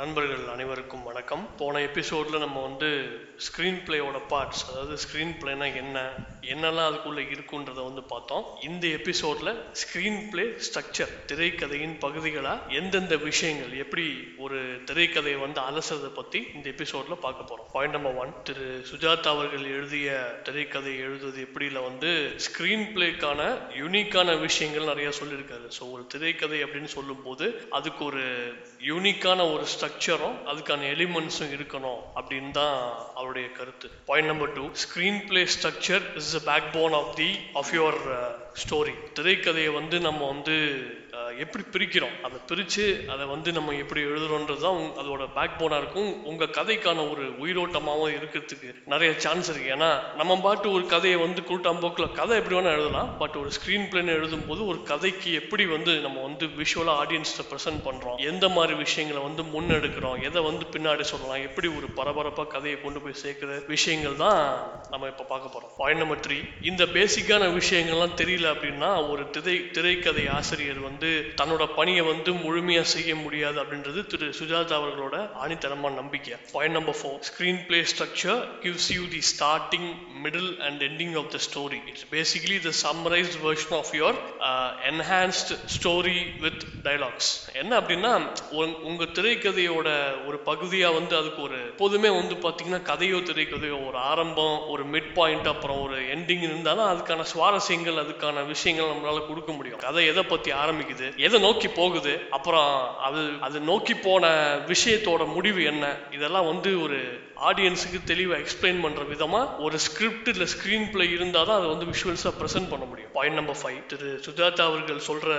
நண்பர்கள் அனைவருக்கும் வணக்கம். போன எபிசோடில் நம்ம வந்து ஸ்க்ரீன் பிளேயோட பார்ட்ஸ் அதாவது ஸ்க்ரீன் பிளேனா என்ன என்னெல்லாம் அதுக்குள்ளே இருக்குன்றதை வந்து பார்த்தோம். இந்த எபிசோடில் ஸ்க்ரீன் பிளே ஸ்ட்ரக்சர் திரைக்கதையின் பகுதிகளாக எந்தெந்த விஷயங்கள் எப்படி ஒரு திரைக்கதையை வந்து அலசுறதை பற்றி இந்த எபிசோடில் பார்க்க போகிறோம் பாயிண்ட் நம்பர் ஒன் திரு சுஜாதா அவர்கள் எழுதிய திரைக்கதை எழுதுவது எப்படியில் வந்து ஸ்க்ரீன் பிளேக்கான யூனிக்கான விஷயங்கள் நிறைய சொல்லியிருக்காரு. ஸோ ஒரு திரைக்கதை அப்படின்னு சொல்லும்போது அதுக்கு ஒரு யூனிக்கான ஒரு ஸ்ட்ரக்சரும் அதுக்கான எலிமெண்ட்ஸும் இருக்கணும் அப்படின்னு தான் அவருடைய கருத்து. Point number two screenplay structure is the backbone of the of your story திரைக்கதையை வந்து நம்ம வந்து எப்படி பிரிக்கிறோம்? அதை பிரித்து அதை வந்து நம்ம எப்படி எழுதுறோன்றது தான் அதோட பேக் போனாக இருக்கும். உங்கள் கதைக்கான ஒரு உயிரோட்டமாகவும் இருக்கிறதுக்கு நிறைய சான்ஸ் இருக்கு. ஏன்னா நம்ம பாட்டு ஒரு கதையை வந்து கூட்டாம்போக்கில் கதை எப்படி வேணால் எழுதலாம். பட் ஒரு ஸ்க்ரீன் பிளேன்னு எழுதும்போது ஒரு கதைக்கு எப்படி வந்து நம்ம வந்து விஷுவலாக ஆடியன்ஸ்ட்டை ப்ரெசென்ட் பண்ணுறோம் எந்த மாதிரி விஷயங்களை வந்து முன்னெடுக்கிறோம்? எதை வந்து பின்னாடி சொல்லலாம்? எப்படி ஒரு பரபரப்பாக கதையை கொண்டு போய் சேர்க்குற விஷயங்கள் தான் நம்ம இப்போ பார்க்க போகிறோம் பாயிண்ட் நம்பர் த்ரீ இந்த பேசிக்கான விஷயங்கள்லாம் தெரியல அப்படின்னா ஒரு திரை திரைக்கதை ஆசிரியர் வந்து தன்னோட பணியை வந்து முழுமையாக செய்ய முடியாது அப்படின்றது திரு சுஜாதா அவர்களோட ஆணித்தனமான நம்பிக்கை. Point number four screenplay structure gives you the starting middle and ending of the story it's basically the summarized version of your enhanced story with dialogues என்ன அப்படின்னா உங்க- உங்க திரைக்கதையோட ஒரு பகுதியா வந்து அதுக்கு ஒரு எப்போதுமே வந்து பாத்தீங்கன்னா கதையோ திரைக்கதையோ ஒரு ஆரம்பம் ஒரு மிட் பாயிண்ட் அப்புறம் ஒரு எண்டிங் இருந்தாலும் அதுக்கான சுவாரஸ்யங்கள் அதுக்கான விஷயங்கள் நம்மளால கொடுக்க முடியும். கதை எதை பத்தி ஆரம்பிக்குது எதை நோக்கி போகுது? அப்புறம் அது அது நோக்கி போன விஷயத்தோட முடிவு என்ன? இதெல்லாம் வந்து ஒரு ஆடியன்ஸுக்கு தெளிவாக எக்ஸ்பிளைன் பண்ணுற விதமாக ஒரு ஸ்கிரிப்ட் இல்லை ஸ்க்ரீன் பிளே இருந்தால் தான் அதை வந்து விஷுவல்ஸாக ப்ரெசென்ட் பண்ண முடியும். பாயிண்ட் நம்பர் ஃபைவ் திரு சுஜாதா அவர்கள் சொல்கிற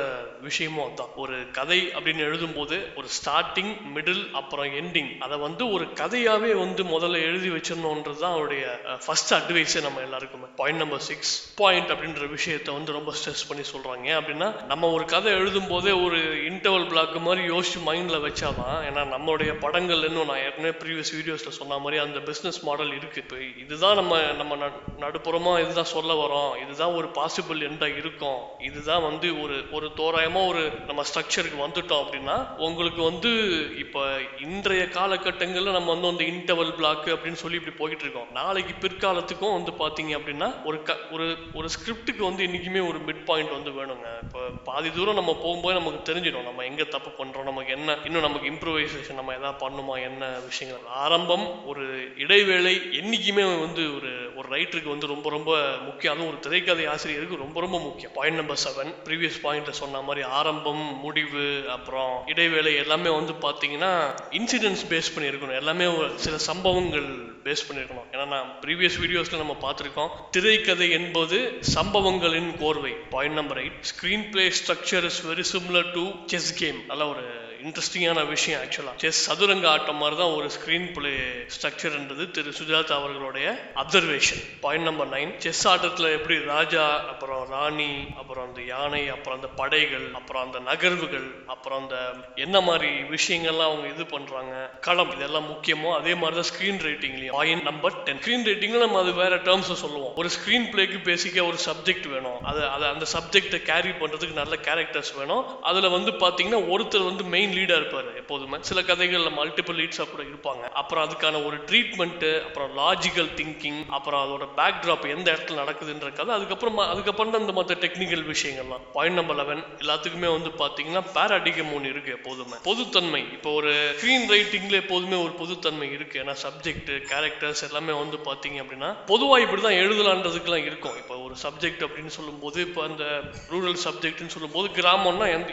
விஷயமும் அதுதான் ஒரு கதை அப்படின்னு எழுதும்போது ஒரு ஸ்டார்டிங் மிடில் அப்புறம் எண்டிங் அதை வந்து ஒரு கதையாகவே வந்து முதல்ல எழுதி வச்சிடணுன்றது தான் அவருடைய ஃபர்ஸ்ட் அட்வைஸே நம்ம எல்லாருக்குமே. பாயிண்ட் நம்பர் சிக்ஸ் பாயிண்ட் அப்படின்ற விஷயத்தை வந்து ரொம்ப ஸ்ட்ரெஸ் பண்ணி சொல்கிறாங்க அப்படின்னா நம்ம ஒரு கதை எழுதும் போதே ஒரு இன்டர்வல் பிளாக் மாதிரி யோசிச்சு மைண்டில் வச்சாதான் ஏன்னா நம்மளுடைய படங்கள் இன்னும் நான் ஏற்கனவே ப்ரீவியஸ் வீடியோஸில் சொன்ன மாதிரி அந்த பிஸ்னஸ் மாடல் இருக்குது இப்போ இதுதான் நம்ம நம்ம நடு- இதுதான் சொல்ல வரோம். இதுதான் ஒரு பாசிபிள் எண்டாக இருக்கும். இதுதான் வந்து ஒரு ஒரு தோராயமாக ஒரு நம்ம ஸ்ட்ரக்சருக்கு வந்துட்டோம் அப்படின்னா உங்களுக்கு வந்து இப்போ இன்றைய காலகட்டங்களில் நம்ம வந்து அந்த இன்டர்வல் பிளாக் அப்படின்னு சொல்லி இப்படி போயிட்டு இருக்கோம். நாளைக்கு பிற்காலத்துக்கும் வந்து பார்த்தீங்க அப்படின்னா ஒரு க ஒரு ஒரு ஸ்கிரிப்டுக்கு வந்து இன்றைக்குமே ஒரு மிட் பாயிண்ட் வந்து வேணுங்க. இப்போ பாதி தூரம் நம்ம போகும்போது நமக்கு தெரிஞ்சிடும். நம்ம எங்கே தப்பு பண்ணுறோம் நமக்கு என்ன இன்னும் நமக்கு இம்ப்ரூவைசேஷன் நம்ம எதாவது பண்ணுமா? என்ன விஷயங்கள்? ஆரம்பம் ஒரு ஒரு இடைவேளை என்றைக்குமே வந்து ஒரு ஒரு ரைட்டருக்கு வந்து ரொம்ப ரொம்ப முக்கியம். அதுவும் ஒரு திரைக்கதை ஆசிரியருக்கு ரொம்ப ரொம்ப முக்கியம். பாயிண்ட் நம்பர் செவன் ப்ரீவியஸ் பாயிண்ட்ல சொன்ன மாதிரி ஆரம்பம் முடிவு அப்புறம் இடைவேளை எல்லாமே வந்து பார்த்தீங்கன்னா இன்சிடென்ட்ஸ் பேஸ் பண்ணியிருக்கணும். எல்லாமே சில சம்பவங்கள் பேஸ் பண்ணியிருக்கணும். ஏன்னா நான் ப்ரீவியஸ் வீடியோஸில் நம்ம பார்த்துருக்கோம் திரைக்கதை என்பது சம்பவங்களின் கோர்வை. Point number eight screenplay structure is very similar to chess game நல்ல ஒரு இன்ட்ரெஸ்டிங்கான விஷயம் ஆக்சுவலாக செஸ் சதுரங்க ஆட்டம் மாதிரி தான் ஒரு ஸ்க்ரீன் பிளே ஸ்ட்ரக்சர்ன்றது திரு சுஜாதா அவர்களுடைய observation point number nine chess ஆட்டத்தில் எப்படி ராஜா அப்புறம் ராணி அப்புறம் அந்த யானை அப்புறம் அந்த படைகள் அப்புறம் அந்த நகர்வுகள் அப்புறம் அந்த என்ன மாதிரி விஷயங்கள்லாம் அவங்க இது பண்ணுறாங்க களம் இதெல்லாம் முக்கியமோ அதே மாதிரி தான் ஸ்க்ரீன் ரேட்டிங்லையும் பாயிண்ட் நம்பர் டென் ஸ்க்ரீன் ரேட்டிங்ல நம்ம அது வேற டேர்ம்ஸ் சொல்லுவோம். ஒரு ஸ்க்ரீன் பிளேக்கு பேசிக்க ஒரு சப்ஜெக்ட் வேணும். அது அது அந்த சப்ஜெக்டை கேரி பண்ணுறதுக்கு நல்ல கேரக்டர்ஸ் வேணும். அதில் வந்து பார்த்தீங்கன்னா ஒருத்தர் வந்து மெயின் லீடா இருப்பாரு எப்போதுமே. சில கதைகள்ல மல்டிபிள் லீட்ஸா கூட இருப்பாங்க. அப்புறம் அதுக்கான ஒரு ட்ரீட்மெண்ட் அப்புறம் லாஜிக்கல் திங்கிங் அப்புறம் அதோட பேக் டிராப் எந்த இடத்துல நடக்குதுன்ற கதை அதுக்கப்புறம் அதுக்கப்புறம் தான் இந்த மற்ற டெக்னிக்கல் விஷயங்கள்லாம். பாயிண்ட் நம்பர் லெவன் எல்லாத்துக்குமே வந்து பாத்தீங்கன்னா பேராடிகம் ஒன்று இருக்கு எப்போதுமே. பொதுத்தன்மை. இப்போ ஒரு ஸ்க்ரீன் ரைட்டிங்ல எப்போதுமே ஒரு பொதுத்தன்மை இருக்கு. ஏன்னா சப்ஜெக்ட் கேரக்டர்ஸ் எல்லாமே வந்து பாத்தீங்க அப்படின்னா பொதுவா இப்படிதான் எழுதலான்றதுக்குலாம் இருக்கும். இப்போ ஒரு சப்ஜெக்ட் அப்படின்னு சொல்லும்போது இப்போ அந்த ரூரல் சப்ஜெக்ட்னு சொல்லும்போது கிராமம்னா எந்த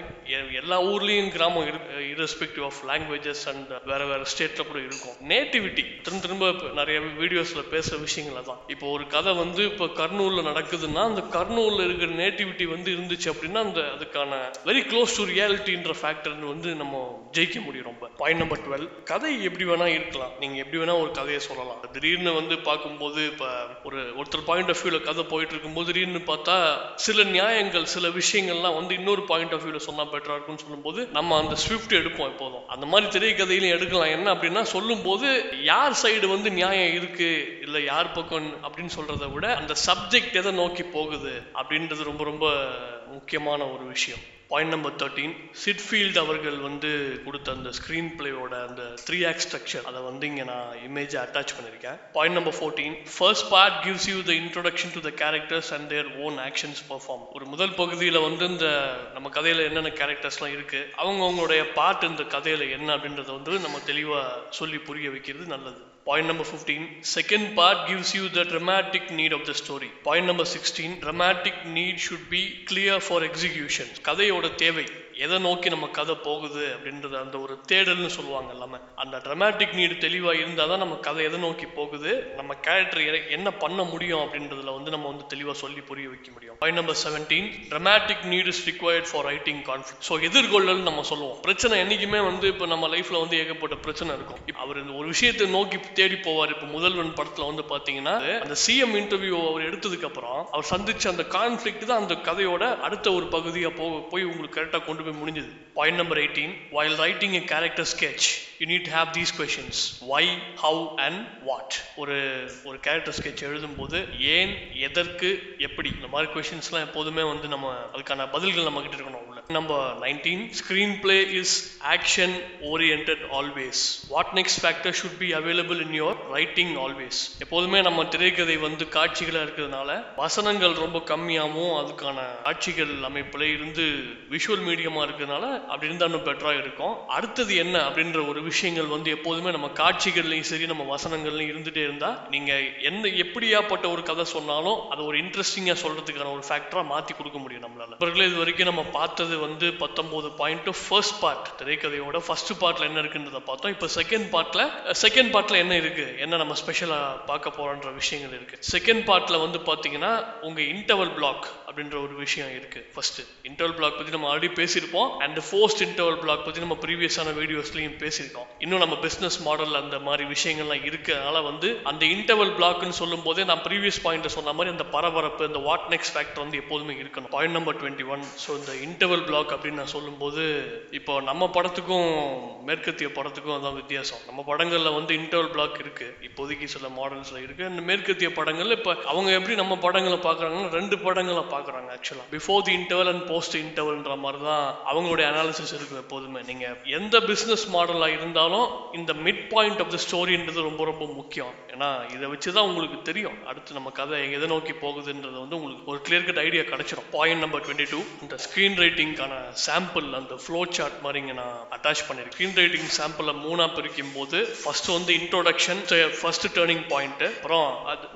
எல்லா ஊர்லேயும் கிராமம் இருக்கு. இரெஸ்பெக்டிவ் ஆஃப் லாங்குவேஜஸ் அண்ட் வேற வேற ஸ்டேட்ல கூட இருக்கும். நேட்டிவிட்டி திரும்ப திரும்ப நிறைய வீடியோஸ்ல பேசுற விஷயங்கள தான் இப்போ ஒரு கதை வந்து இப்போ கர்னூல்ல நடக்குதுன்னா அந்த கர்னூல்ல இருக்கிற நேட்டிவிட்டி வந்து இருந்துச்சு அப்படின்னா அந்த அதுக்கான வெரி க்ளோஸ் டு ரியாலிட்டின்ற ஃபேக்டர் வந்து நம்ம ஜெயிக்க முடியும் ரொம்ப. பாயிண்ட் நம்பர் டுவெல் கதை எப்படி வேணா இருக்கலாம். நீங்க எப்படி வேணா ஒரு கதையை சொல்லலாம். திடீர்னு வந்து பார்க்கும்போது இப்ப ஒரு ஒருத்தர் பாயிண்ட் ஆஃப் வியூல கதை போயிட்டு இருக்கும்போது திடீர்னு பார்த்தா சில நியாயங்கள் சில விஷயங்கள்லாம் வந்து இன்னொரு பாயிண்ட் ஆஃப் வியூல சொன்னா பெட்டரா இருக்கும்னு சொல்லும்போது நம்ம அந்த ஸ்விஃப்ட் எடுப்போம் எப்போதும். அந்த மாதிரி திரைக்கதையிலும் எடுக்கலாம். என்ன அப்படின்னா சொல்லும்போது யார் சைடு வந்து நியாயம் இருக்கு இல்ல யார் பக்கம் அப்படின்னு சொல்றதை விட அந்த சப்ஜெக்ட் எதை நோக்கி போகுது அப்படின்றது ரொம்ப ரொம்ப முக்கியமான ஒரு விஷயம். பாயிண்ட் நம்பர் தேர்ட்டீன் சிட்ஃபீல்ட் அவர்கள் வந்து கொடுத்த அந்த ஸ்க்ரீன் பிளேயோட அந்த த்ரீ ஆக் ஸ்ட்ரக்சர் அதை வந்து இங்கே நான் இமேஜை அட்டாச் பண்ணியிருக்கேன். Point number fourteen first part gives you the introduction to the characters and their own actions perform ஒரு முதல் பகுதியில் வந்து இந்த நம்ம கதையில் என்னென்ன கேரக்டர்ஸ்லாம் இருக்குது அவங்க அவங்களுடைய பார்ட் இந்த கதையில் என்ன அப்படின்றத வந்து நம்ம தெளிவாக சொல்லி புரிய வைக்கிறது நல்லது. Point number fifteen second part gives you the dramatic need of the story point number sixteen dramatic need should be clear for execution கதையோட தேவை. எதை நோக்கி நம்ம கதை போகுது அப்படின்றது அந்த ஒரு தேடல்னு சொல்லுவாங்க எல்லாமே அந்த ட்ரமாட்டிக் நீடு தெளிவாக இருந்தால் தான் நம்ம கதை எதை நோக்கி போகுது நம்ம கேரக்டர் என்ன பண்ண முடியும் அப்படின்றதுல வந்து நம்ம வந்து தெளிவாக சொல்லி புரிய வைக்க முடியும். Point number seventeen dramatic need is required for writing conflict so எதிர்கொள்ளல் நம்ம சொல்லுவோம். பிரச்சனை என்னைக்குமே வந்து இப்போ நம்ம லைஃப்பில் வந்து ஏகப்பட்ட பிரச்சனை இருக்கும். அவர் இந்த ஒரு விஷயத்தை நோக்கி தேடி போவார். இப்போ முதல்வன் படத்தில் வந்து பார்த்தீங்கன்னா அந்த சிஎம் இன்டர்வியூ அவர் எடுத்ததுக்கு அப்புறம் அவர் சந்திச்ச அந்த கான்ஃபிளிக் தான் அந்த கதையோட அடுத்த ஒரு பகுதியாக போக போய் உங்களுக்கு கரெக்டாக கொண்டு இப்போ முடிஞ்சது. Point number eighteen while writing a character sketch you need have these questions why how and what ஒரு ஒரு கேரக்டர் sketch எழுதும்போது ஏன் எதற்கு எப்படி? இந்த மாதிரி கொஷின்ஸ்லாம் எப்போதுமே வந்து நம்ம அதுக்கான பதில்கள் நம்ம கிட்ட இருக்கணும். Number nineteen screenplay is action orient always what next factor should be available in your writing always எப்போதுமே நம்ம திரைக்கதை வந்து காட்சிகளாக இருக்கிறதுனால வசனங்கள் ரொம்ப கம்மியாகவும் அதுக்கான காட்சிகள் அமைப்பில் இருந்து விஷுவல் மீடியமாக இருக்கிறதுனால அப்படி இருந்தால் இன்னும் பெட்டராக இருக்கும். அடுத்தது என்ன அப்படின்ற ஒரு விஷயங்கள் வந்து எப்போதுமே நம்ம காட்சிகள்லையும் சரி நம்ம வசனங்கள்லையும் இருந்துகிட்டே இருந்தால் நீங்கள் எந்த எப்படியாப்பட்ட ஒரு கதை சொன்னாலும் அதை ஒரு இன்ட்ரெஸ்டிங்காக சொல்கிறதுக்கான ஒரு ஃபேக்டராக மாற்றி கொடுக்க முடியும் நம்மளால். இவர்களே இது வரைக்கும் நம்ம பார்த்தது வந்து பத்தொம்போது பாயிண்ட் ஃபர்ஸ்ட் பார்ட் திரைக்கதையோட ஃபர்ஸ்ட் பார்ட்ல என்ன இருக்குன்றதை பார்த்தோம். இப்போ செகண்ட் பார்ட்ல செகண்ட் பார்ட்ல என்ன இருக்கு? என்ன நம்ம ஸ்பெஷலா பார்க்க போறோன்ற விஷயங்கள் இருக்கு. செகண்ட் பார்ட்ல வந்து பாத்தீங்கன்னா உங்க இன்டர்வல் பிளாக் அப்படின்ற ஒரு விஷயம் இருக்கு. ஃபர்ஸ்ட் இன்டர்வல் பிளாக் பத்தி நம்ம ஆல்ரெடி பேசியிருப்போம். அண்ட் ஃபோர்ஸ்ட் இன்டர்வல் பிளாக் பத்தி நம்ம ப்ரீவியஸான வீடியோஸ்லயும் பேசியிருக்கோம். இன்னும் நம்ம பிசினஸ் மாடல் அந்த மாதிரி விஷயங்கள்லாம் இருக்கிறதுனால வந்து அந்த இன்டர்வல் பிளாக்னு சொல்லும் போதே நான் ப்ரீவியஸ் பாயிண்ட் சொன்ன மாதிரி அந்த பரபரப்பு அந்த வாட் நெக்ஸ்ட் ஃபேக்டர் வந்து எப்போதுமே இருக்கணும். Point number twenty one so இந்த இன்டர்வல் பிளாக் அப்படின்னு நான் சொல்லும்போது இப்போ நம்ம படத்துக்கும் மேற்கத்திய படத்துக்கும் அதான் வித்தியாசம். நம்ம படங்களில் வந்து இன்டர்வல் பிளாக் இருக்கு. இப்போதைக்கு சில மாடல்ஸ்ல இருக்கு. இந்த மேற்கத்திய படங்கள்ல இப்ப அவங்க எப்படி நம்ம படங்களை பார்க்குறாங்கன்னா ரெண்டு படங்களை பார்க்குறாங்க actually before the interval and post இன்டர்வல்ன்ற மாதிரி தான் அவங்களுடைய அனாலிசிஸ் இருக்கும் எப்போதுமே நீங்க எந்த பிசினஸ் மாடலா இருந்தாலும் இந்த மிட் பாயிண்ட் ஆஃப் த ஸ்டோரின்றது ரொம்ப ரொம்ப முக்கியம். ஏன்னா இதை வச்சு தான் உங்களுக்கு தெரியும். அடுத்து நம்ம கதை எதை நோக்கி போகுதுன்றது வந்து உங்களுக்கு ஒரு கிளியர் கட் ஐடியா கிடைச்சிடும் பாயிண்ட் நம்பர் டுவெண்ட்டி டூ இந்த ஸ்கிரீன் ரைட்டிங்கான சாம்பிள் அந்த ஃப்ளோ சார்ட் மாதிரி இங்கே நான் அட்டாச் பண்ணியிருக்கேன் ஸ்கிரீன் ரைட்டிங் சாம்பிளை மூணாக பிரிக்கும் போது ஃபர்ஸ்ட் வந்து இன்ட்ரோடக்ஷன் ஃபர்ஸ்ட் டேர்னிங் பாயிண்ட் அப்புறம்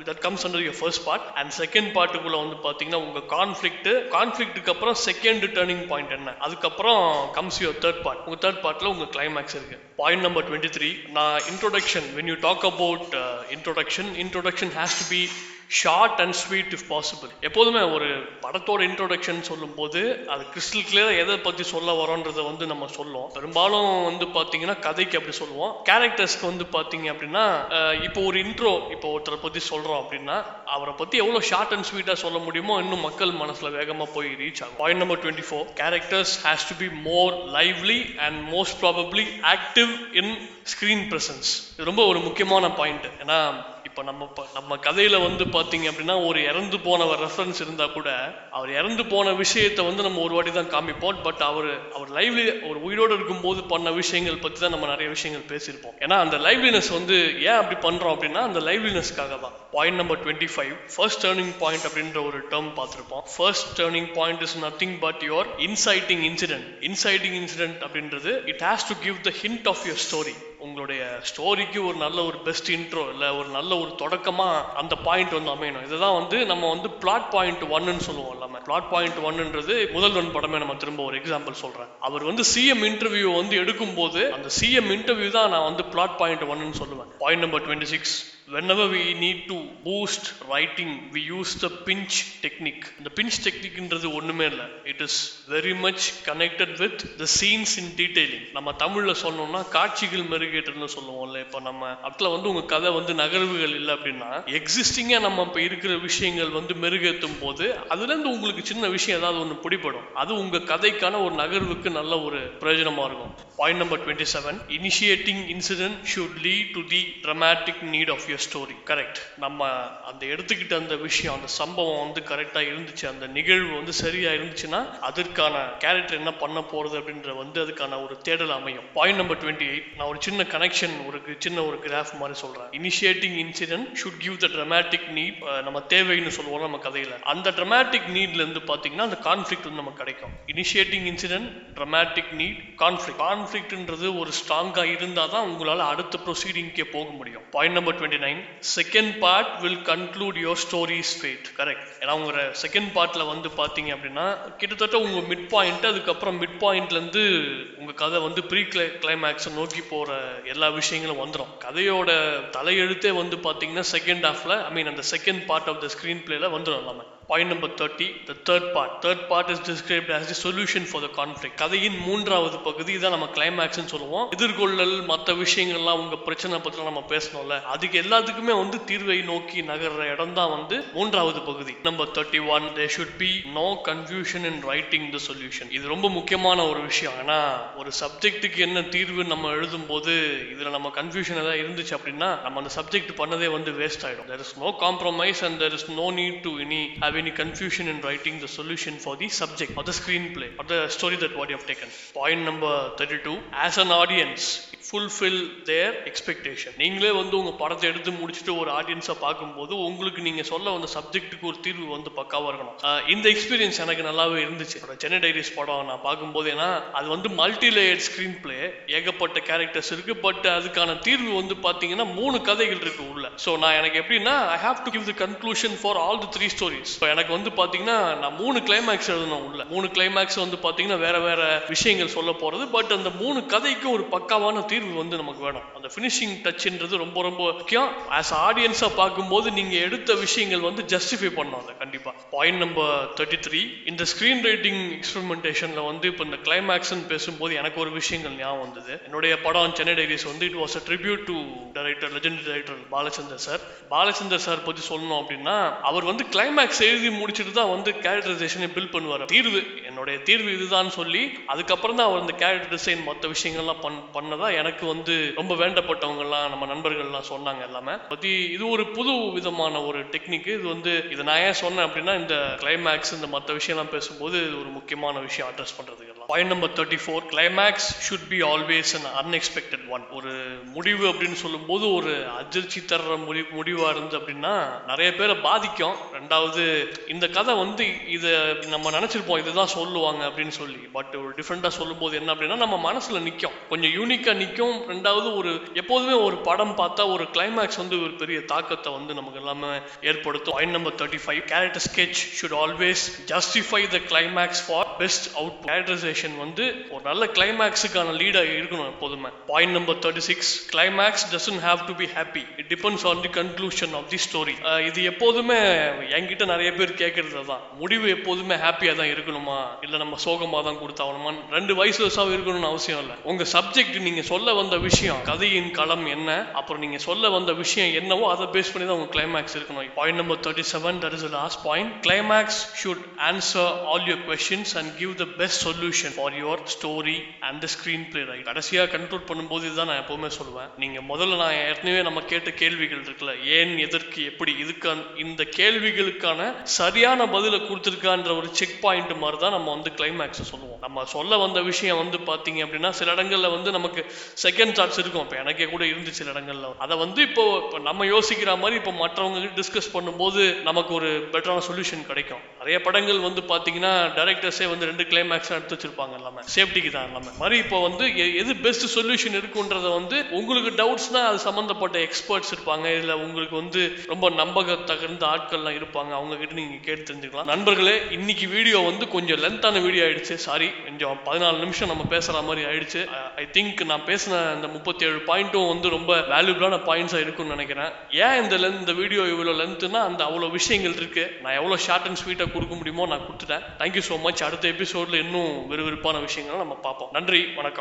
that comes under your first part and second பார்ட்டுக்குள்ள வந்து பார்த்தீங்கன்னா உங்கள் கான்ஃபிளிக்ட் கான்ஃபிளிக்ட்டுக்கு அப்புறம் செகண்ட் டேர்னிங் பாயிண்ட் என்ன? அதுக்கப்புறம் கம்ஸ் யூர் தேர்ட் பார்ட் உங்கள் தேர்ட் பார்ட்டில் உங்கள் கிளைமேக்ஸ் இருக்கு. பாயிண்ட் நம்பர் டுவெண்ட்டி த்ரீ நான் introduction when you talk about introduction introduction has to be short and sweet if possible எப்போதுமே ஒரு படத்தோட இன்ட்ரோடக்ஷன் சொல்லும்போது அது கிறிஸ்டல் கிளியராக எதை பற்றி சொல்ல வரோன்றதை வந்து நம்ம சொல்லுவோம். பெரும்பாலும் வந்து பார்த்தீங்கன்னா கதைக்கு அப்படி சொல்லுவோம். கேரக்டர்ஸ்க்கு வந்து பார்த்தீங்க அப்படின்னா இப்போ ஒரு இன்ட்ரோ இப்போ ஒருத்தரை பற்றி சொல்கிறோம் அப்படின்னா அவரை பற்றி எவ்வளோ ஷார்ட் அண்ட் ஸ்வீட்டாக சொல்ல முடியுமோ இன்னும் மக்கள் மனசில் வேகமாக போய் ரீச் ஆகும். Point number twenty four characters has to be more lively and most probably active in screen presence இது ரொம்ப ஒரு முக்கியமான பாயிண்ட் ஏன்னா இப்போ நம்ம ப- நம்ம கதையில வந்து பார்த்தீங்க அப்படின்னா ஒரு இறந்து போனவர் ரெஃபரன்ஸ் இருந்தா கூட அவர் இறந்து போன விஷயத்தை வந்து நம்ம ஒரு வாட்டி தான் காமிப்போம். பட் அவர் அவர் லைவ்லி ஒரு உயிரோடு இருக்கும்போது பண்ண விஷயங்கள் பற்றி தான் நம்ம நிறைய விஷயங்கள் பேசியிருப்போம். ஏன்னா அந்த லைவ்லினஸ் வந்து ஏன் அப்படி பண்றோம் அப்படின்னா அந்த லைவ்லினஸ்க்காக தான் point number twenty five first turning point அப்படின்ற ஒரு டேர்ம் பார்த்துருப்போம். First turning point is nothing but your inciting incident inciting incident அப்படின்றது it has to give the hint of your story உங்களுடைய ஸ்டோரிக்கு ஒரு நல்ல ஒரு பெஸ்ட் இன்ட்ரோ இல்லை ஒரு நல்ல ஒரு தொடக்கமாக அந்த பாயிண்ட் வந்து அமையணும். இதுதான் வந்து நம்ம வந்து பிளாட் பாயிண்ட் ஒன்னு சொல்லுவோம் இல்லாமல் பிளாட் பாயிண்ட் ஒன்னுன்றது முதல்வன் படமே நம்ம திரும்ப ஒரு எக்ஸாம்பிள் சொல்கிறேன் அவர் வந்து சிஎம் இன்டர்வியூ வந்து எடுக்கும்போது அந்த சிஎம் இன்டர்வியூ தான் நான் வந்து பிளாட் பாயிண்ட் ஒன்னு சொல்லுவேன். Point number twenty six whenever we need to boost writing we use the pinch technique. இந்த pinch டெக்னிக்ன்றது ஒன்றுமே இல்லை. It is very much connected with the scenes in detailing நம்ம தமிழில் சொன்னோம்னா காட்சிகள் மெருகேற்றல்னு சொல்லுவோம்ல. இப்போ நம்ம அதில் வந்து உங்கள் கதை வந்து நகர்வுகள் இல்லை அப்படின்னா எக்ஸிஸ்டிங்காக நம்ம இப்போ இருக்கிற விஷயங்கள் வந்து மெருகேற்றும் போது அதுலேருந்து உங்களுக்கு சின்ன விஷயம் ஏதாவது ஒன்று பிடிபடும். அது உங்கள் கதைக்கான ஒரு நகர்வுக்கு நல்ல ஒரு பிரயோஜனமாக இருக்கும். Point number twenty seven initiating incident should lead to the dramatic need of your story correct நம்ம அந்த எடுத்துக்கிட்ட அந்த விஷயம் அந்த சம்பவம் வந்து கரெக்டாக இருந்துச்சு. அந்த நிகழ்வு வந்து சரியா இருந்துச்சுன்னா அதற்கான கேரக்டர் என்ன பண்ண போறது அப்படின்ற வந்து அதுக்கான ஒரு தேடல் அமையும். பாயிண்ட் நம்பர் டுவெண்ட்டி எயிட் நான் ஒரு சின்ன கனெக்ஷன் ஒரு சின்ன ஒரு கிராஃப் மாதிரி சொல்கிறேன் initiating incident should give the dramatic need நம்ம தேவைன்னு சொல்லுவோம் நம்ம கதையில். அந்த ட்ரமாட்டிக் நீட்ல இருந்து அந்த கான்ஃபிளிக் வந்து நமக்கு கிடைக்கும். Initiating incident dramatic need conflict கான்ஃபிளிக்ட்ன்றது ஒரு ஸ்ட்ராங்காக இருந்தால் தான் உங்களால் அடுத்த ப்ரொசீடிங்கே போக முடியும். Point number twenty nine second part will conclude your story straight correct ஏன்னா உங்களோட செகண்ட் பார்ட்டில் வந்து பார்த்தீங்க அப்படின்னா கிட்டத்தட்ட உங்கள் மிட் பாயிண்ட் அதுக்கப்புறம் மிட் பாயிண்ட்லேருந்து உங்கள் கதை வந்து ப்ரீ கிளை கிளைமேக்ஸை நோக்கி போகிற எல்லா விஷயங்களும் வந்துடும் கதையோட தலையெழுத்தே வந்து பார்த்தீங்கன்னா செகண்ட் ஹாஃப்ல ஐ மீன் அந்த second part of the screen பிளேல வந்துடும் எல்லாமே. Point number thirty the third part third part is described as the solution for the conflict கதையின் மூன்றாவது பகுதி தான் நம்ம கிளைமேக்ஸ்னு சொல்லுவோம். எதிர்கொள்ளல் மற்ற விஷயங்கள்லாம் உங்க பிரச்சனை பத்தி நம்ம பேசணும்ல. அதுக்கு எல்லாத்துக்குமே வந்து தீர்வை நோக்கி நகர்ற இடம் தான் வந்து மூன்றாவது பகுதி. Number thirty one they should be no confusion in writing the solution இது ரொம்ப முக்கியமான ஒரு விஷயம். ஆனா ஒரு சப்ஜெக்ட்டுக்கு என்ன தீர்வு நம்ம எழுதும் போது இதுல நம்ம கன்ஃபியூஷன் ஏதாவது இருந்துச்சு அப்படின்னா நம்ம அந்த சப்ஜெக்ட் பண்ணதே வந்து வேஸ்ட் ஆயிடும். There is no compromise and there is no need to இனி have any confusion in writing the solution for the subject or the screenplay or the story that what you have taken. Point number 32 as an audience fulfil their expectation நீங்களே வந்து உங்கள் படத்தை எடுத்து முடிச்சுட்டு ஒரு ஆடியன்ஸை பார்க்கும்போது உங்களுக்கு நீங்கள் சொல்ல வந்த சப்ஜெக்ட்டுக்கு ஒரு தீர்வு வந்து பக்காவாக இருக்கணும். இந்த எக்ஸ்பீரியன்ஸ் எனக்கு நல்லாவே இருந்துச்சு. சென்னை டைரிஸ் படம் நான் பார்க்கும்போது ஏன்னா அது வந்து மல்டி லேயர் ஸ்க்ரீன் பிளே ஏகப்பட்ட கேரக்டர்ஸ் இருக்குது பட் அதுக்கான தீர்வு வந்து பார்த்தீங்கன்னா மூணு கதைகள் இருக்குது உள்ள. ஸோ நான் எனக்கு எப்படின்னா I have to give the conclusion for all the three stories இப்போ எனக்கு வந்து பார்த்தீங்கன்னா நான் மூணு கிளைமேக்ஸ் எழுதணும் உள்ள. மூணு கிளைமேக்ஸ் வந்து பார்த்தீங்கன்னா வேற வேற விஷயங்கள் சொல்ல போகிறது பட் அந்த மூணு கதைக்கு ஒரு பக்காவான தீர்வு தீர்வு வந்து நமக்கு வேணும். அந்த ஃபினிஷிங் டச்ன்றது ரொம்ப ரொம்ப முக்கியம். ஆஸ் ஆடியன்ஸாக பார்க்கும்போது நீங்கள் எடுத்த விஷயங்கள் வந்து ஜஸ்டிஃபை பண்ணணும் அதை கண்டிப்பாக பாயிண்ட் நம்பர் தேர்ட்டி த்ரீ இந்த ஸ்க்ரீன் ரைட்டிங் எக்ஸ்பெரிமெண்டேஷனில் வந்து இப்போ இந்த கிளைமேக்ஸ்ன்னு பேசும்போது எனக்கு ஒரு விஷயங்கள் ஞாபகம் வந்தது. என்னுடைய படம் சென்னை டைரிஸ் வந்து it was a tribute to director legend director Balachander sir Balachander sir பற்றி சொல்லணும் அப்படின்னா அவர் வந்து கிளைமேக்ஸ் எழுதி முடிச்சுட்டு தான் வந்து கேரக்டரைசேஷனை பில்ட் பண்ணுவார். தீர்வு என்னுடைய தீர்வு இதுதான் சொல்லி அதுக்கப்புறம் தான் அவர் இந்த கேரக்டர் டிசைன் மற்ற விஷயங்கள்லாம் பண் பண்ணதா எனக்கு வந்து ரொம்ப வேண்டப்பட்டவங்கலாம் நம்ம நண்பர்கள்லாம் சொன்னாங்க எல்லாமே. பத்தி இது ஒரு புது விதமான ஒரு டெக்னிக் இது வந்து இதை நான் ஏன் சொன்னேன் அப்படின்னா இந்த கிளைமேக்ஸ் இந்த மற்ற விஷயம்லாம் பேசும்போது இது ஒரு முக்கியமான விஷயம் அட்ரஸ் பண்ணுறதுக்கு point number thirty four climax should be always an unexpected one ஒரு முடிவு அப்படின்னு சொல்லும்போது ஒரு அதிர்ச்சி தர்ற முடி முடிவாக இருந்து அப்படின்னா நிறைய பேரை பாதிக்கும். ரெண்டாவது இந்த கதை வந்து இதை நம்ம நினச்சிருப்போம் இதுதான் சொல்லுவாங்க அப்படின்னு சொல்லி. பட் ஒரு டிஃப்ரெண்டாக சொல்லும்போது என்ன அப்படின்னா நம்ம மனசில் நிற்கும் கொஞ்சம் யூனிக்காக நிற்கும் ரெண்டாவது ஒரு எப்போதுமே ஒரு படம் பார்த்தா ஒரு கிளைமேக்ஸ் வந்து ஒரு பெரிய தாக்கத்தை வந்து நமக்கு எல்லாமே ஏற்படுத்தும். Point number thirty five character sketch should always justify the climax for best out characterisation வந்து ஒரு நல்ல கிளைமேக்ஸுக்கான லீடாக இருக்கணும் எப்போதுமே. Point number thirty six climax doesn't have to be happy it depends on the conclusion of the story இது எப்போதுமே என்கிட்ட நிறைய பேர் கேட்கறது தான் முடிவு எப்போதுமே ஹாப்பியாக தான் இருக்கணுமா? இல்லை நம்ம சோகமாக தான் கொடுத்தாகணுமா ரெண்டு வயசு வயசாக இருக்கணும்னு அவசியம் இல்லை. உங்கள் சப்ஜெக்ட் நீங்கள் சொல்ல வந்த விஷயம் கதையின் களம் என்ன அப்புறம் நீங்கள் சொல்ல வந்த விஷயம் என்னவோ அதை பேஸ் பண்ணி தான் உங்கள் கிளைமேக்ஸ் இருக்கணும். Point number thirty seven that is last point climax should answer all your questions and give the best solution for your story and the screen play right கடைசியாக கண்ட்ரோல் பண்ணும்போது இதுதான் நான் எப்போவுமே சொல்லுவேன். நீங்கள் முதல்ல நான் ஏற்கனவே நம்ம கேட்ட கேள்விகள் இருக்குல்ல ஏன் எதற்கு எப்படி இதுக்கான இந்த கேள்விகளுக்கான சரியான பதிலை கொடுத்துருக்கான்ற ஒரு செக் பாயிண்ட் மாதிரி தான் நம்ம வந்து கிளைமேக்ஸை சொல்லுவோம். நம்ம சொல்ல வந்த விஷயம் வந்து பார்த்தீங்க அப்படின்னா சில இடங்களில் வந்து நமக்கு செகண்ட் தாட்ஸ் இருக்கும். இப்போ எனக்கே கூட இருந்து சில இடங்களில். அதை வந்து இப்போ நம்ம யோசிக்கிற மாதிரி இப்போ மற்றவங்க டிஸ்கஸ் பண்ணும்போது நமக்கு ஒரு பெட்டரான சொல்யூஷன் கிடைக்கும். நிறைய படங்கள் வந்து பார்த்தீங்கன்னா டேரக்டர்ஸே வந்து ரெண்டு கிளைமேக்ஸ் எடுத்து வச்சிருப்பாங்க எல்லாமே. சேஃப்டிக்கு தான் எல்லாமே. மாதிரி இப்போ வந்து எ- எது பெஸ்ட் சொல்யூஷன் இருக்குன்றத வந்து உங்களுக்கு டவுட்ஸ்னா அது சம்மந்தப்பட்ட எக்ஸ்பர்ட்ஸ் இருப்பாங்க. இதில் உங்களுக்கு வந்து ரொம்ப நம்பக தகுந்த ஆட்கள்லாம் இருப்பாங்க. அவங்க கிட்ட நீங்கள் கேட்டு தெரிஞ்சுக்கலாம். நண்பர்களே இன்னைக்கு வீடியோ வந்து கொஞ்சம் லென்த்தான வீடியோ ஆயிடுச்சு. சாரி கொஞ்சம் பதினாலு நிமிஷம் நம்ம பேசுற மாதிரி ஆயிடுச்சு. ஐ திங்க் நான் பேசின அந்த முப்பத்தி ஏழு பாயிண்ட்டும் வந்து ரொம்ப வேல்யூபிளான பாயிண்ட்ஸாக இருக்கும்னு நினைக்கிறேன். ஏன் இந்த லென்த் இந்த வீடியோ இவ்வளோ லென்த்துனா அந்த அவ்வளோ விஷயங்கள் இருக்கு. நான் எவ்வளோ ஷார்ட் அண்ட் என்னால் கொடுக்க முடியுமோ நான் கொடுத்துட்டேன். தேங்க்யூ ஸோ மச் அடுத்த எபிசோடில் இன்னும் விறுவிறுப்பான விஷயங்களை நம்ம பார்ப்போம். நன்றி வணக்கம்.